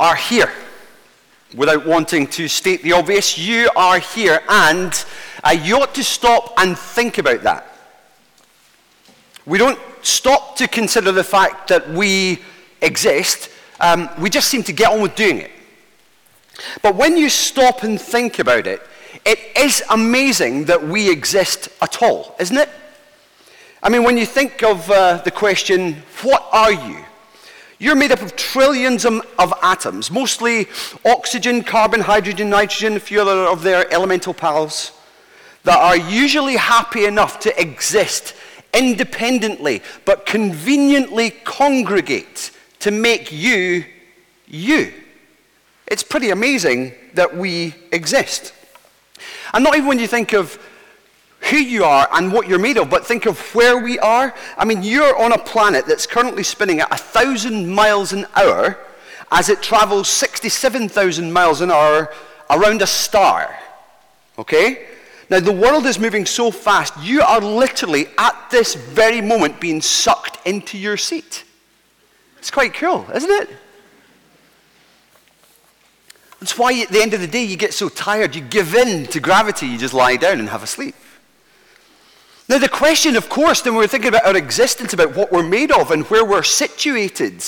are here. Without wanting to state the obvious, you are here, and uh, you ought to stop and think about that. We don't stop to consider the fact that we exist, um, we just seem to get on with doing it. But when you stop and think about it, it is amazing that we exist at all, isn't it? I mean, when you think of uh, the question, what are you? You're made up of trillions of, atoms, mostly oxygen, carbon, hydrogen, nitrogen, a few other of their elemental pals, that are usually happy enough to exist independently, but conveniently congregate to make you you. It's pretty amazing that we exist. And not even when you think of who you are and what you're made of, but think of where we are. I mean, you're on a planet that's currently spinning at 1,000 miles an hour as it travels 67,000 miles an hour around a star. Okay? Now, the world is moving so fast, you are literally at this very moment being sucked into your seat. It's quite cool, isn't it? That's why at the end of the day you get so tired, you give in to gravity, you just lie down and have a sleep. Now, the question, of course, then we're thinking about our existence, about what we're made of and where we're situated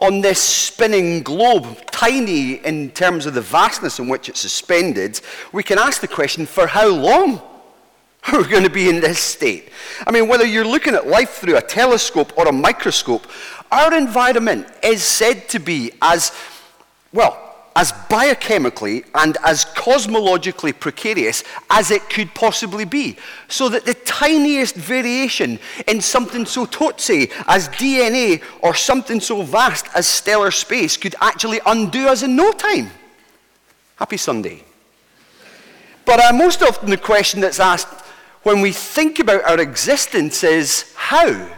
on this spinning globe, tiny in terms of the vastness in which it's suspended, we can ask the question for how long are we going to be in this state? I mean, whether you're looking at life through a telescope or a microscope, our environment is said to be as, well, as biochemically and as cosmologically precarious as it could possibly be. So that the tiniest variation in something so totsy as DNA or something so vast as stellar space could actually undo us in no time. Happy Sunday. But uh, most often the question that's asked when we think about our existence is how?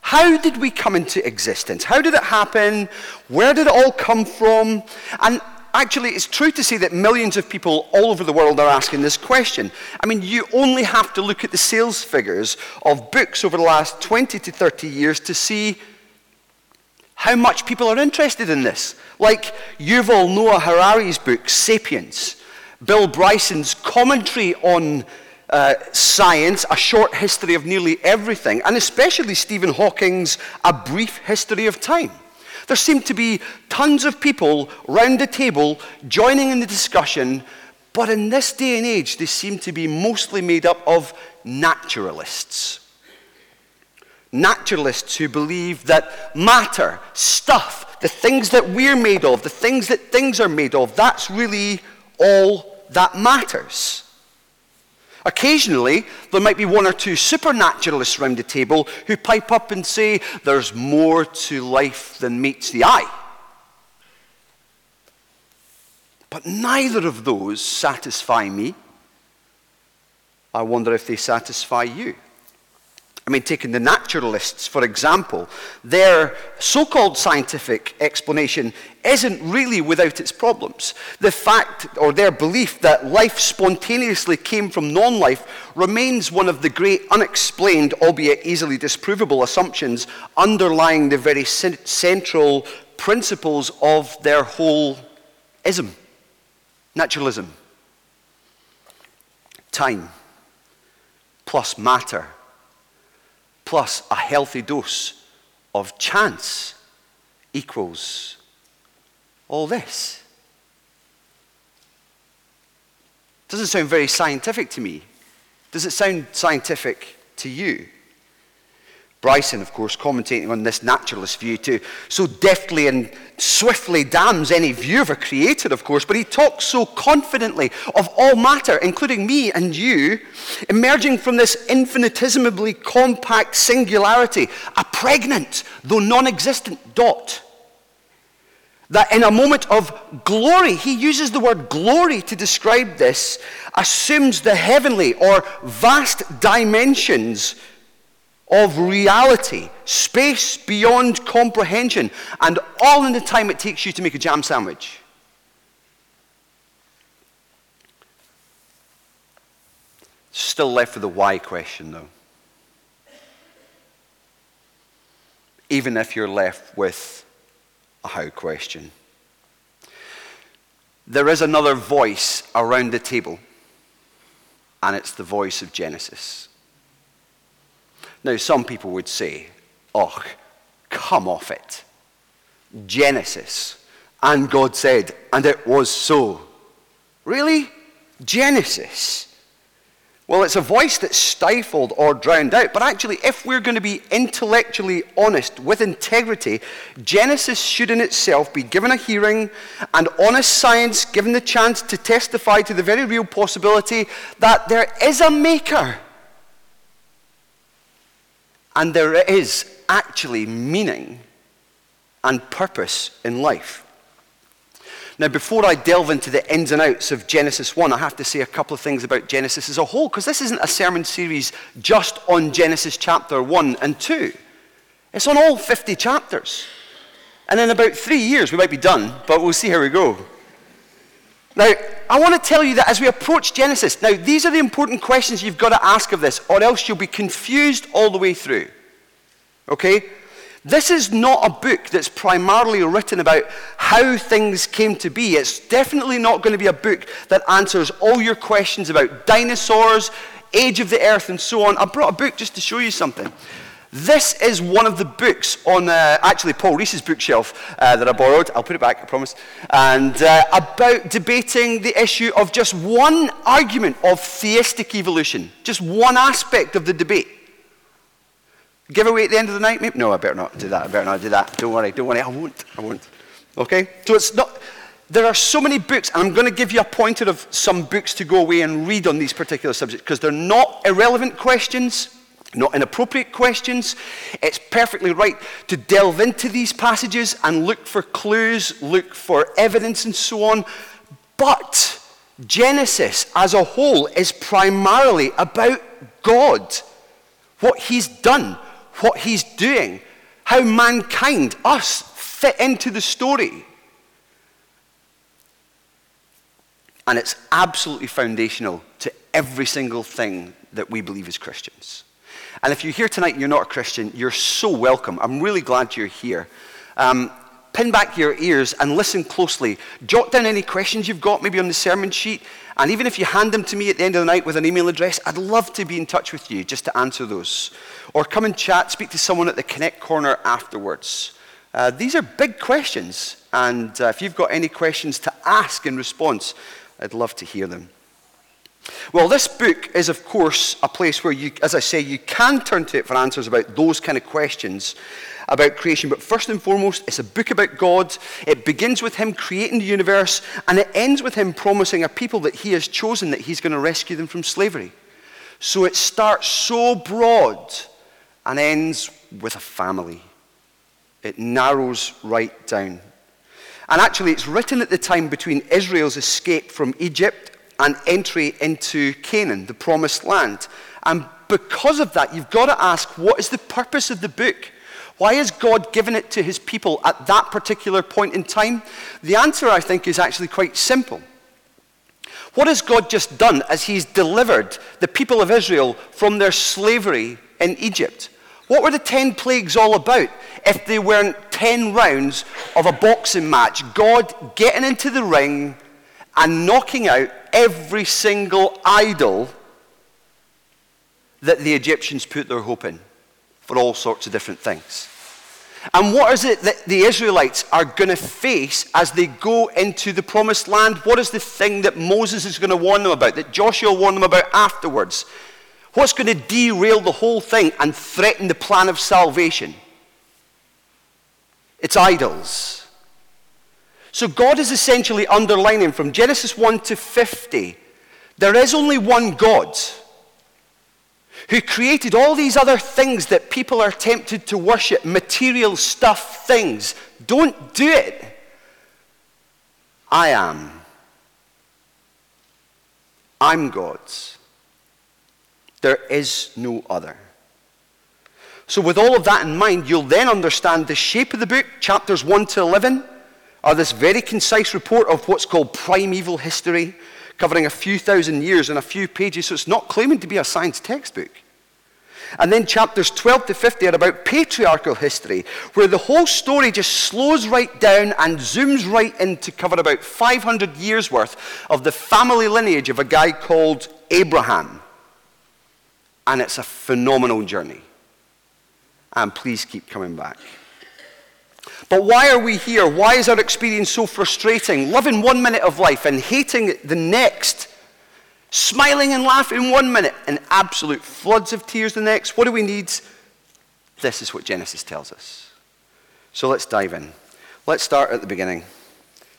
How did we come into existence? How did it happen? Where did it all come from? And actually, it's true to say that millions of people all over the world are asking this question. I mean, you only have to look at the sales figures of books over the last 20 to 30 years to see how much people are interested in this. Like Yuval Noah Harari's book, Sapiens, Bill Bryson's commentary on uh, science, a short history of nearly everything, and especially Stephen Hawking's A Brief History of Time. There seem to be tons of people round the table joining in the discussion, but in this day and age, they seem to be mostly made up of naturalists. Naturalists who believe that matter, stuff, the things that we're made of, the things that things are made of, that's really all that matters. Occasionally, there might be one or two supernaturalists around the table who pipe up and say, There's more to life than meets the eye. But neither of those satisfy me. I wonder if they satisfy you. I mean, taking the naturalists, for example, their so called scientific explanation isn't really without its problems. The fact, or their belief, that life spontaneously came from non life remains one of the great unexplained, albeit easily disprovable, assumptions underlying the very central principles of their whole ism naturalism. Time plus matter plus a healthy dose of chance equals all this. Doesn't sound very scientific to me. Does it sound scientific to you? Bryson, of course, commentating on this naturalist view too, so deftly and swiftly damns any view of a creator, of course, but he talks so confidently of all matter, including me and you, emerging from this infinitesimally compact singularity, a pregnant, though non existent dot. That in a moment of glory, he uses the word glory to describe this, assumes the heavenly or vast dimensions of reality, space beyond comprehension, and all in the time it takes you to make a jam sandwich. Still left with the why question, though. Even if you're left with a how question. there is another voice around the table, and it's the voice of Genesis. Now, some people would say, oh, come off it. Genesis. And God said, and it was so. Really? Genesis. Well, it's a voice that's stifled or drowned out. But actually, if we're going to be intellectually honest with integrity, Genesis should in itself be given a hearing and honest science given the chance to testify to the very real possibility that there is a maker. And there is actually meaning and purpose in life. Now, before I delve into the ins and outs of Genesis 1, I have to say a couple of things about Genesis as a whole, because this isn't a sermon series just on Genesis chapter 1 and 2. It's on all 50 chapters. And in about three years, we might be done, but we'll see how we go. Now, I want to tell you that as we approach Genesis, now these are the important questions you've got to ask of this, or else you'll be confused all the way through. Okay? This is not a book that's primarily written about how things came to be. It's definitely not going to be a book that answers all your questions about dinosaurs, age of the earth, and so on. I brought a book just to show you something. This is one of the books on, uh, actually, Paul Rees's bookshelf uh, that I borrowed. I'll put it back, I promise. And uh, about debating the issue of just one argument of theistic evolution, just one aspect of the debate. Giveaway at the end of the night, maybe? No, I better not do that. I better not do that. Don't worry, don't worry. I won't. I won't. Okay? So it's not. There are so many books, and I'm going to give you a pointer of some books to go away and read on these particular subjects because they're not irrelevant questions, not inappropriate questions. It's perfectly right to delve into these passages and look for clues, look for evidence, and so on. But Genesis as a whole is primarily about God, what He's done, what he's doing, how mankind, us, fit into the story. And it's absolutely foundational to every single thing that we believe as Christians. And if you're here tonight and you're not a Christian, you're so welcome. I'm really glad you're here. Um, pin back your ears and listen closely. Jot down any questions you've got, maybe on the sermon sheet. And even if you hand them to me at the end of the night with an email address, I'd love to be in touch with you just to answer those. Or come and chat, speak to someone at the Connect Corner afterwards. Uh, these are big questions. And uh, if you've got any questions to ask in response, I'd love to hear them. Well, this book is, of course, a place where you, as I say, you can turn to it for answers about those kind of questions about creation. But first and foremost, it's a book about God. It begins with Him creating the universe, and it ends with Him promising a people that He has chosen that He's going to rescue them from slavery. So it starts so broad and ends with a family. It narrows right down. And actually, it's written at the time between Israel's escape from Egypt and entry into Canaan, the promised land. And because of that, you've got to ask what is the purpose of the book? Why has God given it to his people at that particular point in time? The answer, I think, is actually quite simple. What has God just done as he's delivered the people of Israel from their slavery in Egypt? What were the 10 plagues all about if they weren't 10 rounds of a boxing match? God getting into the ring and knocking out every single idol that the Egyptians put their hope in for all sorts of different things. And what is it that the Israelites are going to face as they go into the promised land? What is the thing that Moses is going to warn them about, that Joshua will warn them about afterwards? What's going to derail the whole thing and threaten the plan of salvation? It's idols. So God is essentially underlining from Genesis 1 to 50 there is only one God who created all these other things that people are tempted to worship, material stuff, things. Don't do it. I am. I'm God's. There is no other. So, with all of that in mind, you'll then understand the shape of the book, chapters 1 to 11, are this very concise report of what's called primeval history covering a few thousand years and a few pages, so it's not claiming to be a science textbook. And then chapters 12 to 50 are about patriarchal history, where the whole story just slows right down and zooms right in to cover about 500 years worth of the family lineage of a guy called Abraham. And it's a phenomenal journey. And please keep coming back. But why are we here? Why is our experience so frustrating? Loving one minute of life and hating the next. Smiling and laughing one minute and absolute floods of tears the next. What do we need? This is what Genesis tells us. So let's dive in. Let's start at the beginning.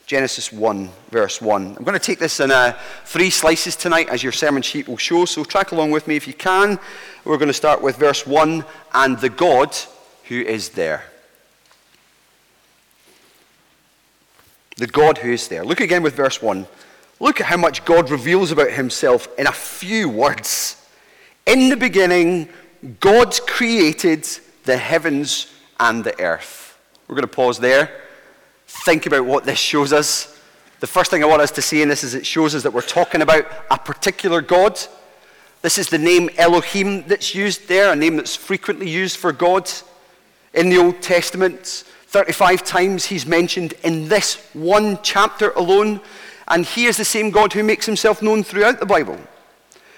Genesis 1, verse 1. I'm going to take this in uh, three slices tonight, as your sermon sheet will show, so track along with me if you can. We're going to start with verse 1 and the God who is there. The God who is there. Look again with verse 1. Look at how much God reveals about himself in a few words. In the beginning, God created the heavens and the earth. We're going to pause there. Think about what this shows us. The first thing I want us to see in this is it shows us that we're talking about a particular God. This is the name Elohim that's used there, a name that's frequently used for God in the Old Testament. 35 times he's mentioned in this one chapter alone. And he is the same God who makes himself known throughout the Bible.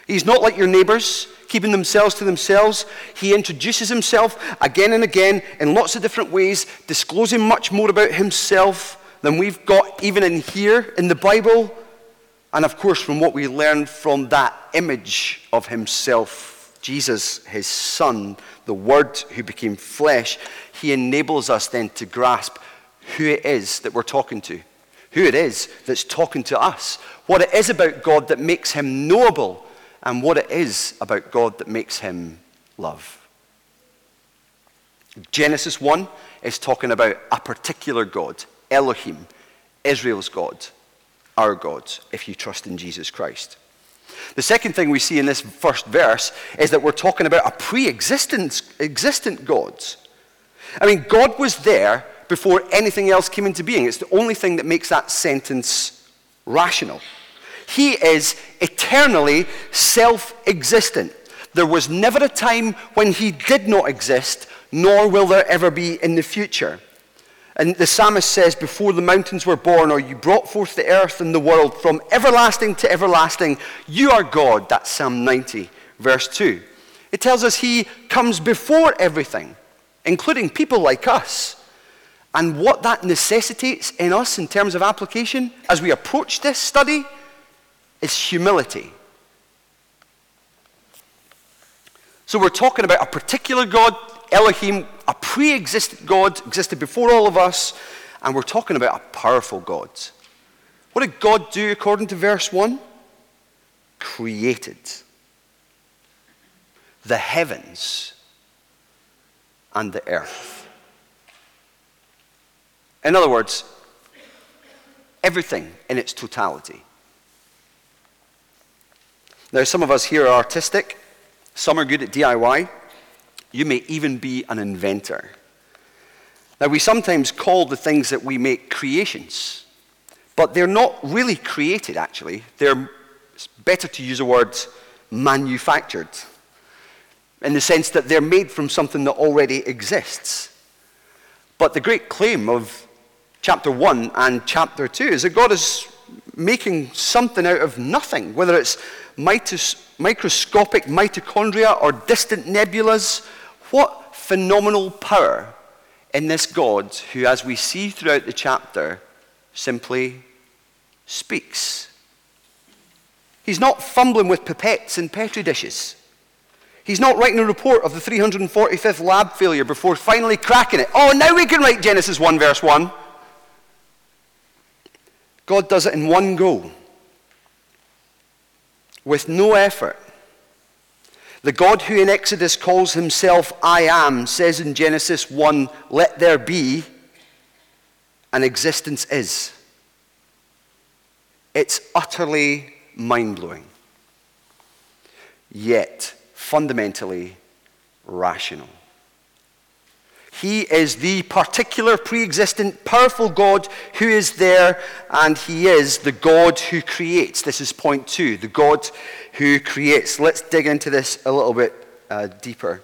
He's not like your neighbors, keeping themselves to themselves. He introduces himself again and again in lots of different ways, disclosing much more about himself than we've got even in here in the Bible. And of course, from what we learn from that image of himself, Jesus, his son, the Word who became flesh, he enables us then to grasp who it is that we're talking to, who it is that's talking to us, what it is about God that makes him knowable, and what it is about God that makes him love. Genesis 1 is talking about a particular God, Elohim, Israel's God, our God, if you trust in Jesus Christ. The second thing we see in this first verse is that we're talking about a pre existent God. I mean, God was there before anything else came into being. It's the only thing that makes that sentence rational. He is eternally self existent. There was never a time when he did not exist, nor will there ever be in the future. And the psalmist says, Before the mountains were born, or you brought forth the earth and the world, from everlasting to everlasting, you are God. That's Psalm 90, verse 2. It tells us he comes before everything, including people like us. And what that necessitates in us in terms of application as we approach this study is humility. So we're talking about a particular God, Elohim, a pre existent God, existed before all of us, and we're talking about a powerful God. What did God do according to verse 1? Created the heavens and the earth. In other words, everything in its totality. Now, some of us here are artistic, some are good at DIY. You may even be an inventor. Now, we sometimes call the things that we make creations, but they're not really created, actually. They're, it's better to use the word manufactured, in the sense that they're made from something that already exists. But the great claim of chapter 1 and chapter 2 is that God is making something out of nothing, whether it's microscopic mitochondria or distant nebulas what phenomenal power in this God who, as we see throughout the chapter, simply speaks. He's not fumbling with pipettes and petri dishes. He's not writing a report of the 345th lab failure before finally cracking it. Oh, now we can write Genesis 1, verse 1. God does it in one go with no effort. The God who in Exodus calls himself I am says in Genesis 1, let there be, and existence is. It's utterly mind blowing, yet fundamentally rational. He is the particular, pre existent, powerful God who is there, and He is the God who creates. This is point two the God who creates. Let's dig into this a little bit uh, deeper.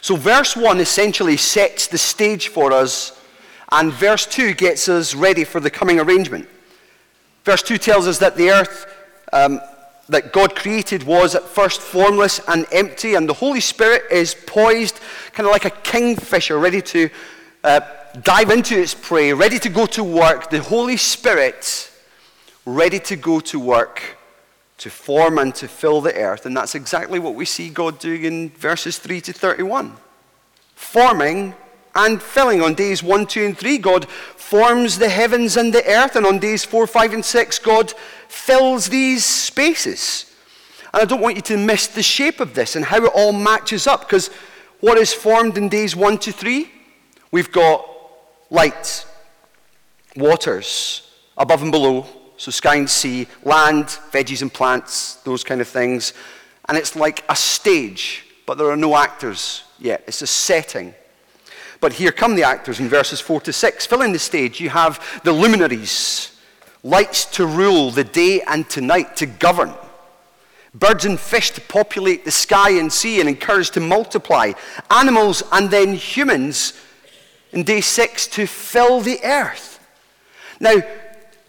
So, verse 1 essentially sets the stage for us, and verse 2 gets us ready for the coming arrangement. Verse 2 tells us that the earth um, that God created was at first formless and empty, and the Holy Spirit is poised, kind of like a kingfisher, ready to uh, dive into its prey, ready to go to work. The Holy Spirit, ready to go to work to form and to fill the earth. And that's exactly what we see God doing in verses 3 to 31. Forming and filling. On days 1, 2, and 3, God forms the heavens and the earth. And on days 4, 5, and 6, God fills these spaces. And I don't want you to miss the shape of this and how it all matches up. Because what is formed in days 1 to 3? We've got light, waters, above and below, so sky and sea, land, veggies and plants, those kind of things. And it's like a stage, but there are no actors yet. It's a setting. But here come the actors in verses 4 to 6. Filling the stage, you have the luminaries, lights to rule the day and to night, to govern. Birds and fish to populate the sky and sea and encourage to multiply. Animals and then humans in day 6 to fill the earth. Now,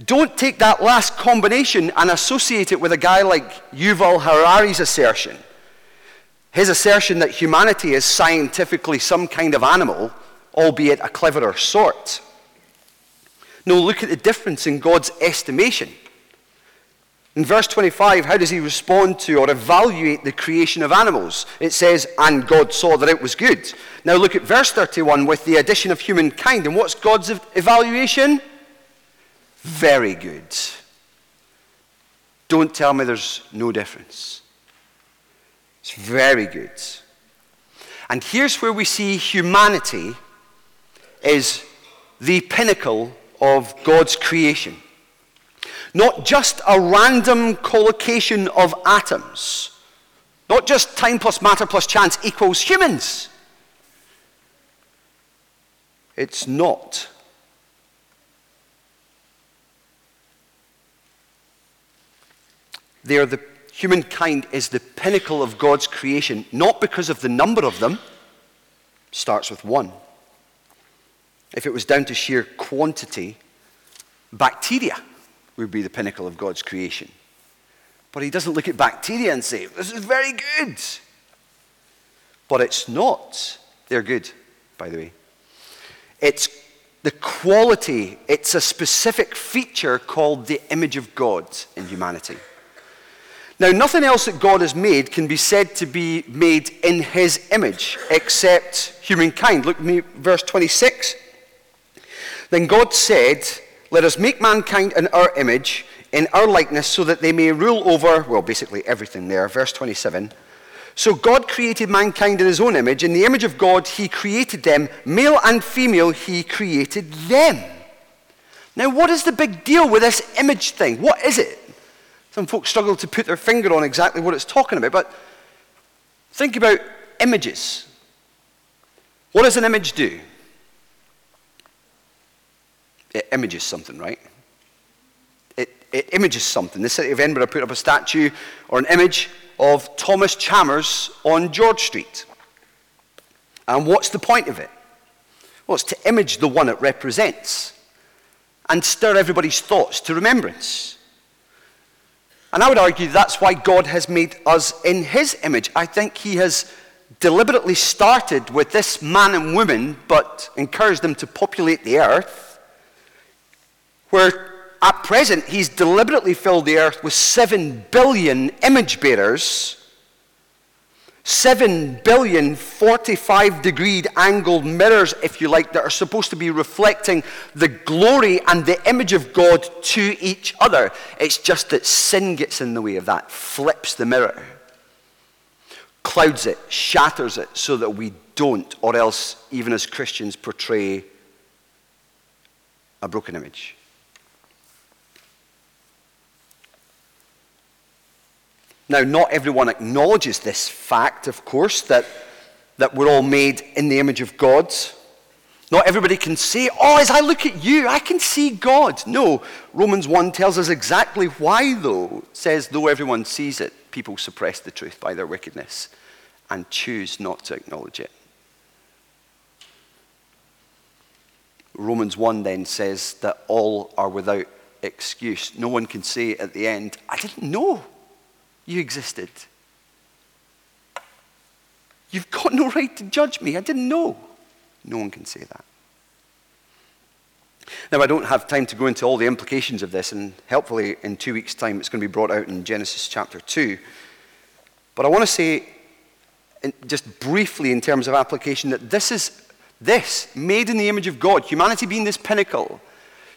don't take that last combination and associate it with a guy like Yuval Harari's assertion. His assertion that humanity is scientifically some kind of animal, albeit a cleverer sort. No, look at the difference in God's estimation. In verse 25, how does he respond to or evaluate the creation of animals? It says, and God saw that it was good. Now look at verse 31 with the addition of humankind. And what's God's evaluation? very good. Don't tell me there's no difference. It's very good. And here's where we see humanity is the pinnacle of God's creation. Not just a random collocation of atoms, not just time plus matter plus chance equals humans. It's not. They are the, humankind is the pinnacle of God's creation, not because of the number of them, starts with one. If it was down to sheer quantity, bacteria would be the pinnacle of God's creation. But he doesn't look at bacteria and say, This is very good. But it's not. They're good, by the way. It's the quality, it's a specific feature called the image of God in humanity. Now, nothing else that God has made can be said to be made in his image except humankind. Look at me, verse 26. Then God said, Let us make mankind in our image, in our likeness, so that they may rule over, well, basically everything there. Verse 27. So God created mankind in his own image. In the image of God, he created them. Male and female, he created them. Now, what is the big deal with this image thing? What is it? Some folks struggle to put their finger on exactly what it's talking about, but think about images. What does an image do? It images something, right? It, it images something. The city of Edinburgh put up a statue or an image of Thomas Chalmers on George Street. And what's the point of it? Well, it's to image the one it represents and stir everybody's thoughts to remembrance. And I would argue that's why God has made us in his image. I think he has deliberately started with this man and woman, but encouraged them to populate the earth, where at present he's deliberately filled the earth with seven billion image bearers 7 billion 45 degree angled mirrors, if you like, that are supposed to be reflecting the glory and the image of God to each other. It's just that sin gets in the way of that, flips the mirror, clouds it, shatters it, so that we don't, or else, even as Christians, portray a broken image. Now, not everyone acknowledges this fact, of course, that, that we're all made in the image of God. Not everybody can say, Oh, as I look at you, I can see God. No, Romans 1 tells us exactly why, though. It says, Though everyone sees it, people suppress the truth by their wickedness. and choose not to acknowledge it. Romans 1 then says that all are without excuse. No one can say at the end, I didn't know you existed. You've got no right to judge me. I didn't know. No one can say that. Now, I don't have time to go into all the implications of this, and helpfully, in two weeks' time, it's going to be brought out in Genesis chapter 2. But I want to say, just briefly in terms of application, that this is this, made in the image of God, humanity being this pinnacle,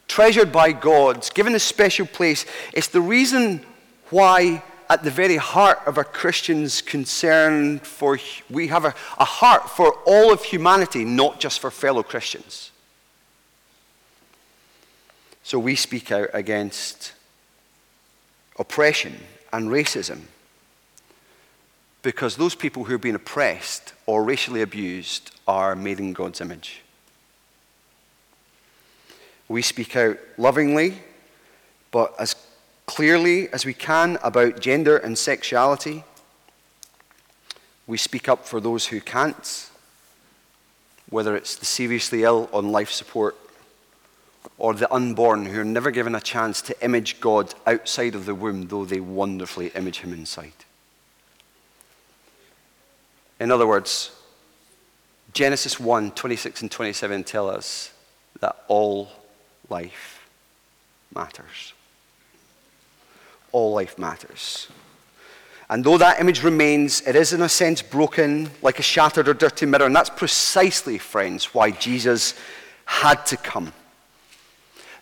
treasured by God, given a special place, it's the reason why at the very heart of a Christian's concern for, we have a, a heart for all of humanity, not just for fellow Christians. So we speak out against oppression and racism because those people who are being oppressed or racially abused are made in God's image. We speak out lovingly, but as clearly as we can about gender and sexuality. We speak up for those who can't, whether it's the seriously ill on life support or the unborn who are never given a chance to image God outside of the womb, though they wonderfully image Him inside. In other words, Genesis 1 26 and 27 tell us that all life matters. All life matters. And though that image remains, it is in a sense broken, like a shattered or dirty mirror. And that's precisely, friends, why Jesus had to come.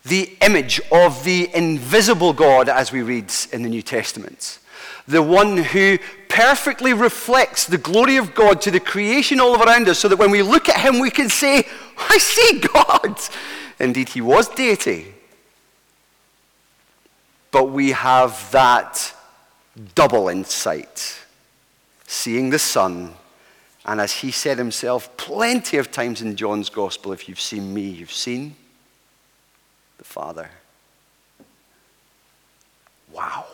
The image of the invisible God, as we read in the New Testament the one who perfectly reflects the glory of God to the creation all around us, so that when we look at him, we can say, I see God. Indeed, he was deity. But we have that double insight seeing the Son. And as he said himself plenty of times in John's Gospel, if you've seen me, you've seen the Father. Wow.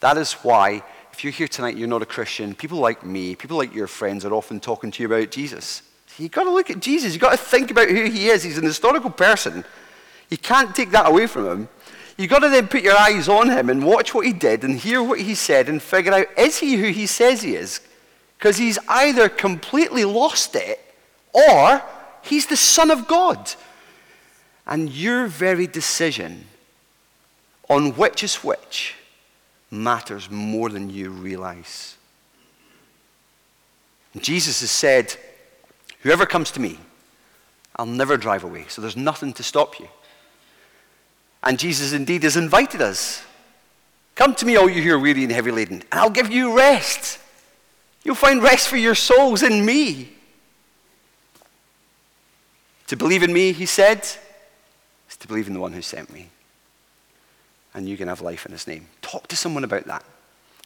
That is why, if you're here tonight, you're not a Christian, people like me, people like your friends are often talking to you about Jesus. You've got to look at Jesus. You've got to think about who he is. He's an historical person. You can't take that away from him. You've got to then put your eyes on him and watch what he did and hear what he said and figure out is he who he says he is? Because he's either completely lost it or he's the Son of God. And your very decision on which is which matters more than you realize. Jesus has said, Whoever comes to me, I'll never drive away. So there's nothing to stop you. And Jesus indeed has invited us. Come to me, all you who are weary and heavy laden, and I'll give you rest. You'll find rest for your souls in me. To believe in me, he said, is to believe in the one who sent me and you can have life in his name. Talk to someone about that.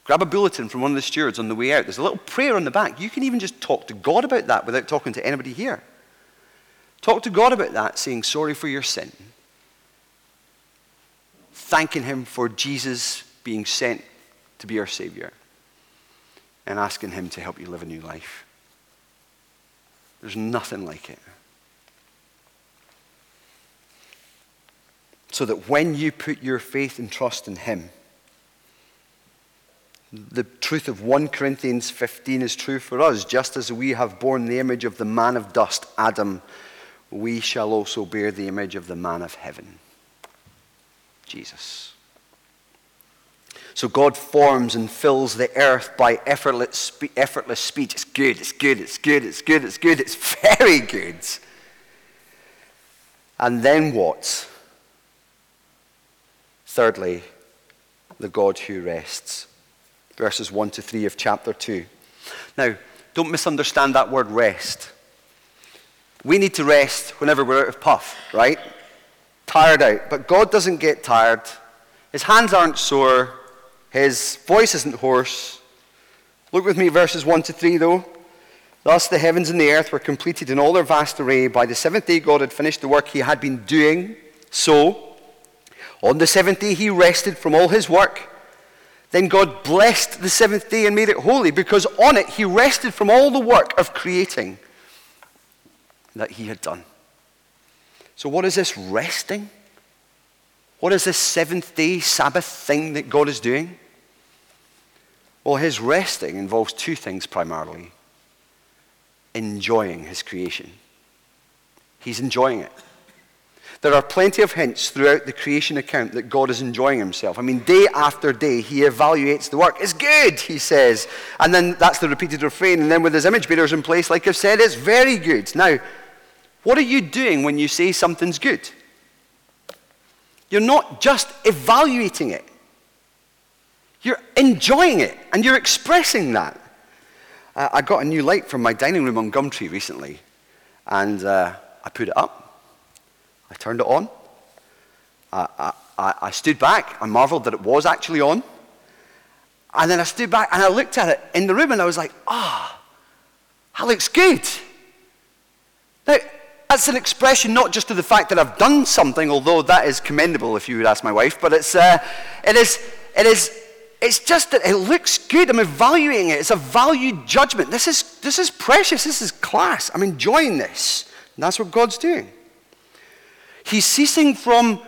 Grab a bulletin from one of the stewards on the way out. There's a little prayer on the back. You can even just talk to God about that without talking to anybody here. Talk to God about that, saying sorry for your sin. Thanking Him for Jesus being sent to be our Savior. And asking Him to help you live a new life. There's nothing like it. so that when you put your faith and trust in Him, the truth of 1 Corinthians 15 is true for us. Just as we have borne the image of the man of dust, Adam, we shall also bear the image of the man of heaven, Jesus. So God forms and fills the earth by effortless, effortless speech. It's good, it's good, it's good, it's good, it's good, it's very good. And then what? Thirdly, the God who rests. Verses 1 to 3 of chapter 2. Now, don't misunderstand that word rest. We need to rest whenever we're out of puff, right? Tired out. But God doesn't get tired. His hands aren't sore. His voice isn't hoarse. Look with me, verses 1 to 3, though. Thus the heavens and the earth were completed in all their vast array. By the seventh day, God had finished the work he had been doing. So, on the seventh day, he rested from all his work. Then God blessed the seventh day and made it holy because on it he rested from all the work of creating that he had done. So, what is this resting? What is this seventh day Sabbath thing that God is doing? Well, his resting involves two things primarily enjoying his creation. He's enjoying it. There are plenty of hints throughout the creation account that God is enjoying himself. I mean, day after day, he evaluates the work. It's good, he says. And then that's the repeated refrain. And then with his image bearers in place, like I've said, it's very good. Now, what are you doing when you say something's good? You're not just evaluating it, you're enjoying it and you're expressing that. Uh, I got a new light from my dining room on Gumtree recently, and uh, I put it up. I turned it on. I, I, I stood back. I marveled that it was actually on. And then I stood back and I looked at it in the room and I was like, ah, oh, that looks good. Now, that's an expression not just of the fact that I've done something, although that is commendable if you would ask my wife, but it's, uh, it, is, it, is, it's just that it looks good. I'm evaluating it. It's a value judgment. This is, this is precious. This is class. I'm enjoying this. And that's what God's doing. He's ceasing from,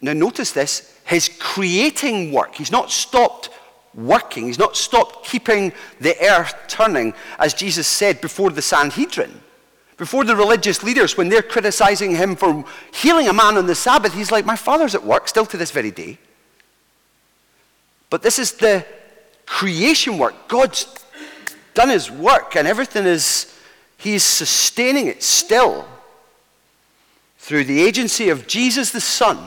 now notice this, his creating work. He's not stopped working. He's not stopped keeping the earth turning, as Jesus said before the Sanhedrin. Before the religious leaders, when they're criticizing him for healing a man on the Sabbath, he's like, My father's at work still to this very day. But this is the creation work. God's done his work, and everything is, he's sustaining it still through the agency of Jesus the Son,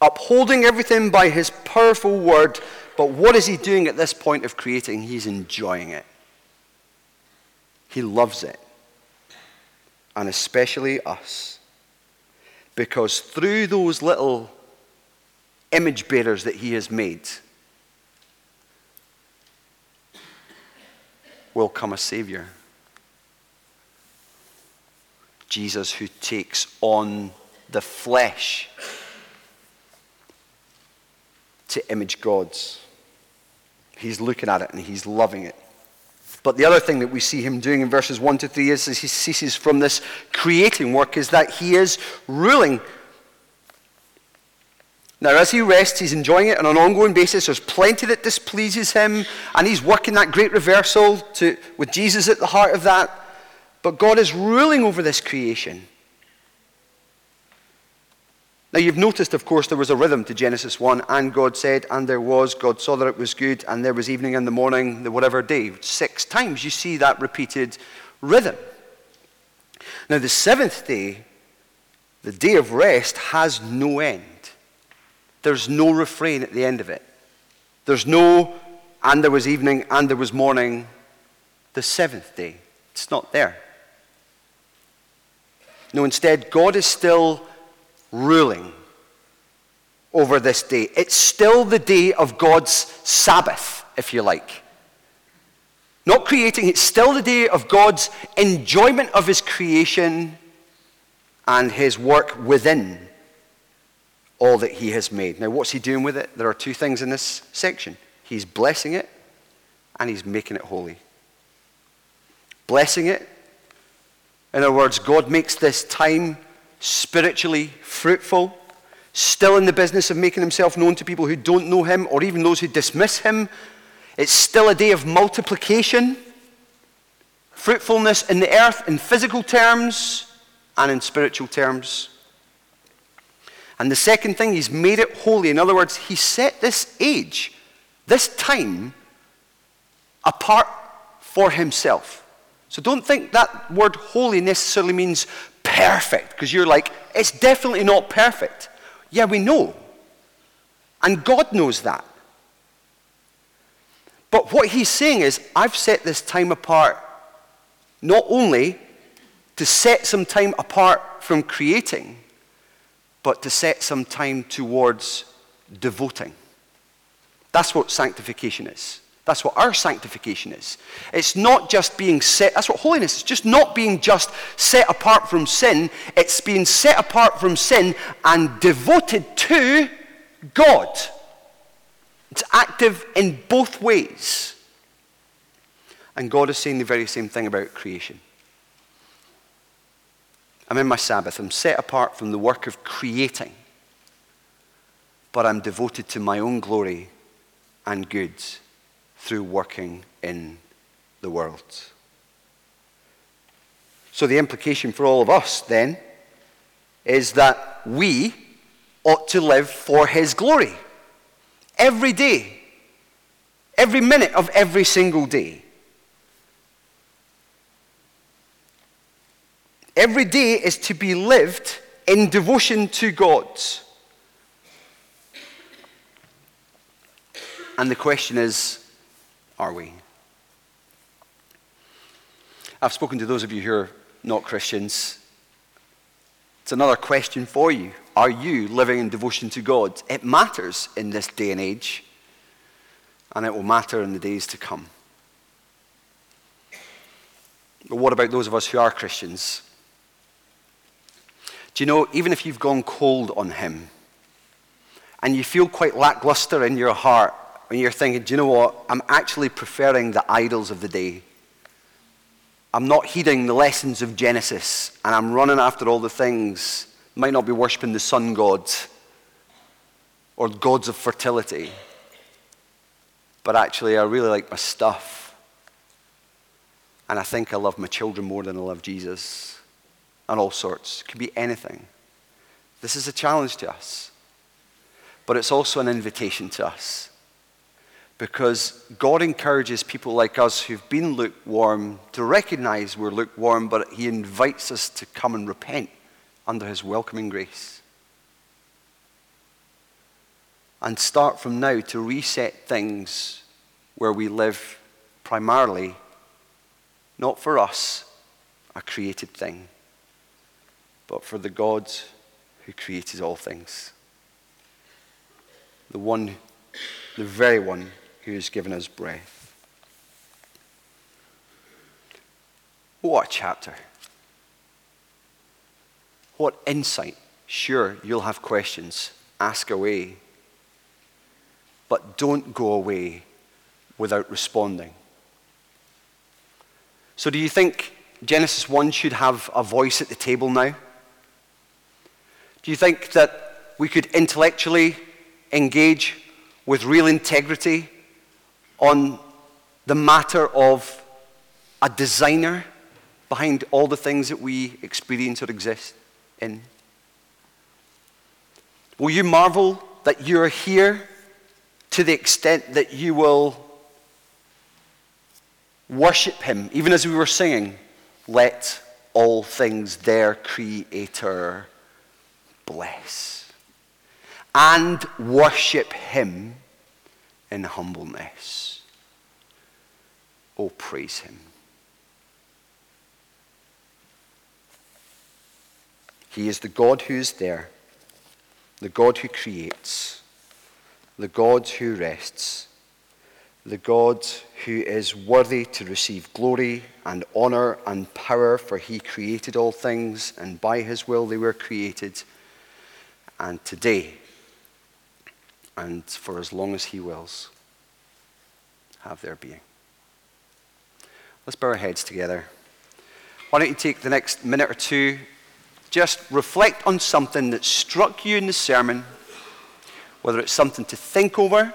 upholding everything by his powerful word. But what is he doing at this point of creating? He's enjoying it. He loves it. And especially us. Because through those little image bearers that he has made will come a Savior. Jesus, who takes on the flesh to image God's. He's looking at it and he's loving it. But the other thing that we see him doing in verses 1 to 3 is, as he ceases from this creating work is that he is ruling. Now, as he rests, he's enjoying it on an ongoing basis. There's plenty that displeases him, and he's working that great reversal to, with Jesus at the heart of that. But God is ruling over this creation. Now, you've noticed, of course, there was a rhythm to Genesis 1. And God said, and there was. God saw that it was good, and there was evening and the morning, the whatever day. Six times you see that repeated rhythm. Now, the seventh day, the day of rest, has no end. There's no refrain at the end of it. There's no, and there was evening, and there was morning, the seventh day. It's not there. No, instead, God is still ruling over this day. It's still the day of God's Sabbath, if you like. Not creating, it's still the day of God's enjoyment of his creation and his work within all that he has made. Now, what's he doing with it? There are two things in this section he's blessing it and he's making it holy. Blessing it, in other words, God makes this time spiritually fruitful, still in the business of making himself known to people who don't know him or even those who dismiss him. It's still a day of multiplication, fruitfulness in the earth in physical terms and in spiritual terms. And the second thing, he's made it holy. In other words, he set this age, this time, apart for himself. So don't think that word holy necessarily means perfect, because you're like, it's definitely not perfect. Yeah, we know. And God knows that. But what he's saying is, I've set this time apart not only to set some time apart from creating, but to set some time towards devoting. That's what sanctification is. That's what our sanctification is. It's not just being set, that's what holiness is, just not being just set apart from sin. It's being set apart from sin and devoted to God. It's active in both ways. And God is saying the very same thing about creation. I'm in my Sabbath. I'm set apart from the work of creating, but I'm devoted to my own glory and goods through working in the world. So, the implication for all of us then is that we ought to live for His glory every day, every minute of every single day. Every day is to be lived in devotion to God. And the question is are we? I've spoken to those of you who are not Christians. It's another question for you. Are you living in devotion to God? It matters in this day and age, and it will matter in the days to come. But what about those of us who are Christians? Do you know, even if you've gone cold on Him and you feel quite lackluster in your heart when you're thinking, do you know what? I'm actually preferring the idols of the day. I'm not heeding the lessons of Genesis and I'm running after all the things. Might not be worshipping the sun gods or gods of fertility. But actually, I really like my stuff. And I think I love my children more than I love Jesus and all sorts. It can be anything. This is a challenge to us, but it's also an invitation to us. Because God encourages people like us who've been lukewarm to recognize we're lukewarm, but He invites us to come and repent under His welcoming grace. And start from now to reset things where we live primarily, not for us, a created thing but for the God who created all things. The one, the very one who has given us breath. What a chapter. What insight. Sure, you'll have questions. Ask away. But don't go away without responding. So, do you think Genesis 1 should have a voice at the table now? Do you think that we could intellectually engage with real integrity on the matter of a designer behind all the things that we experience or exist in? Will you marvel that you're here to the extent that you will worship Him, even as we were singing, let all things their Creator bless and worship Him in humbleness. Oh, praise Him. He is the God who is there, the God who creates, the God who rests, the God who is worthy to receive glory and honor and power, for he created all things, and by his will they were created and today, and for as long as He wills, have their being. Let's bow our heads together. Why don't you take the next minute or two, just reflect on something that struck you in the sermon, whether it's something to think over,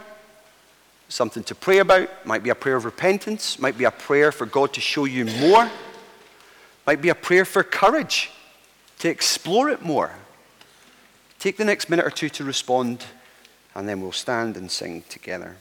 something to pray about, might be a prayer of repentance, might be a prayer for God to show you more, might be a prayer for courage to explore it more. Take the next minute or two to respond, and then we'll stand and sing together.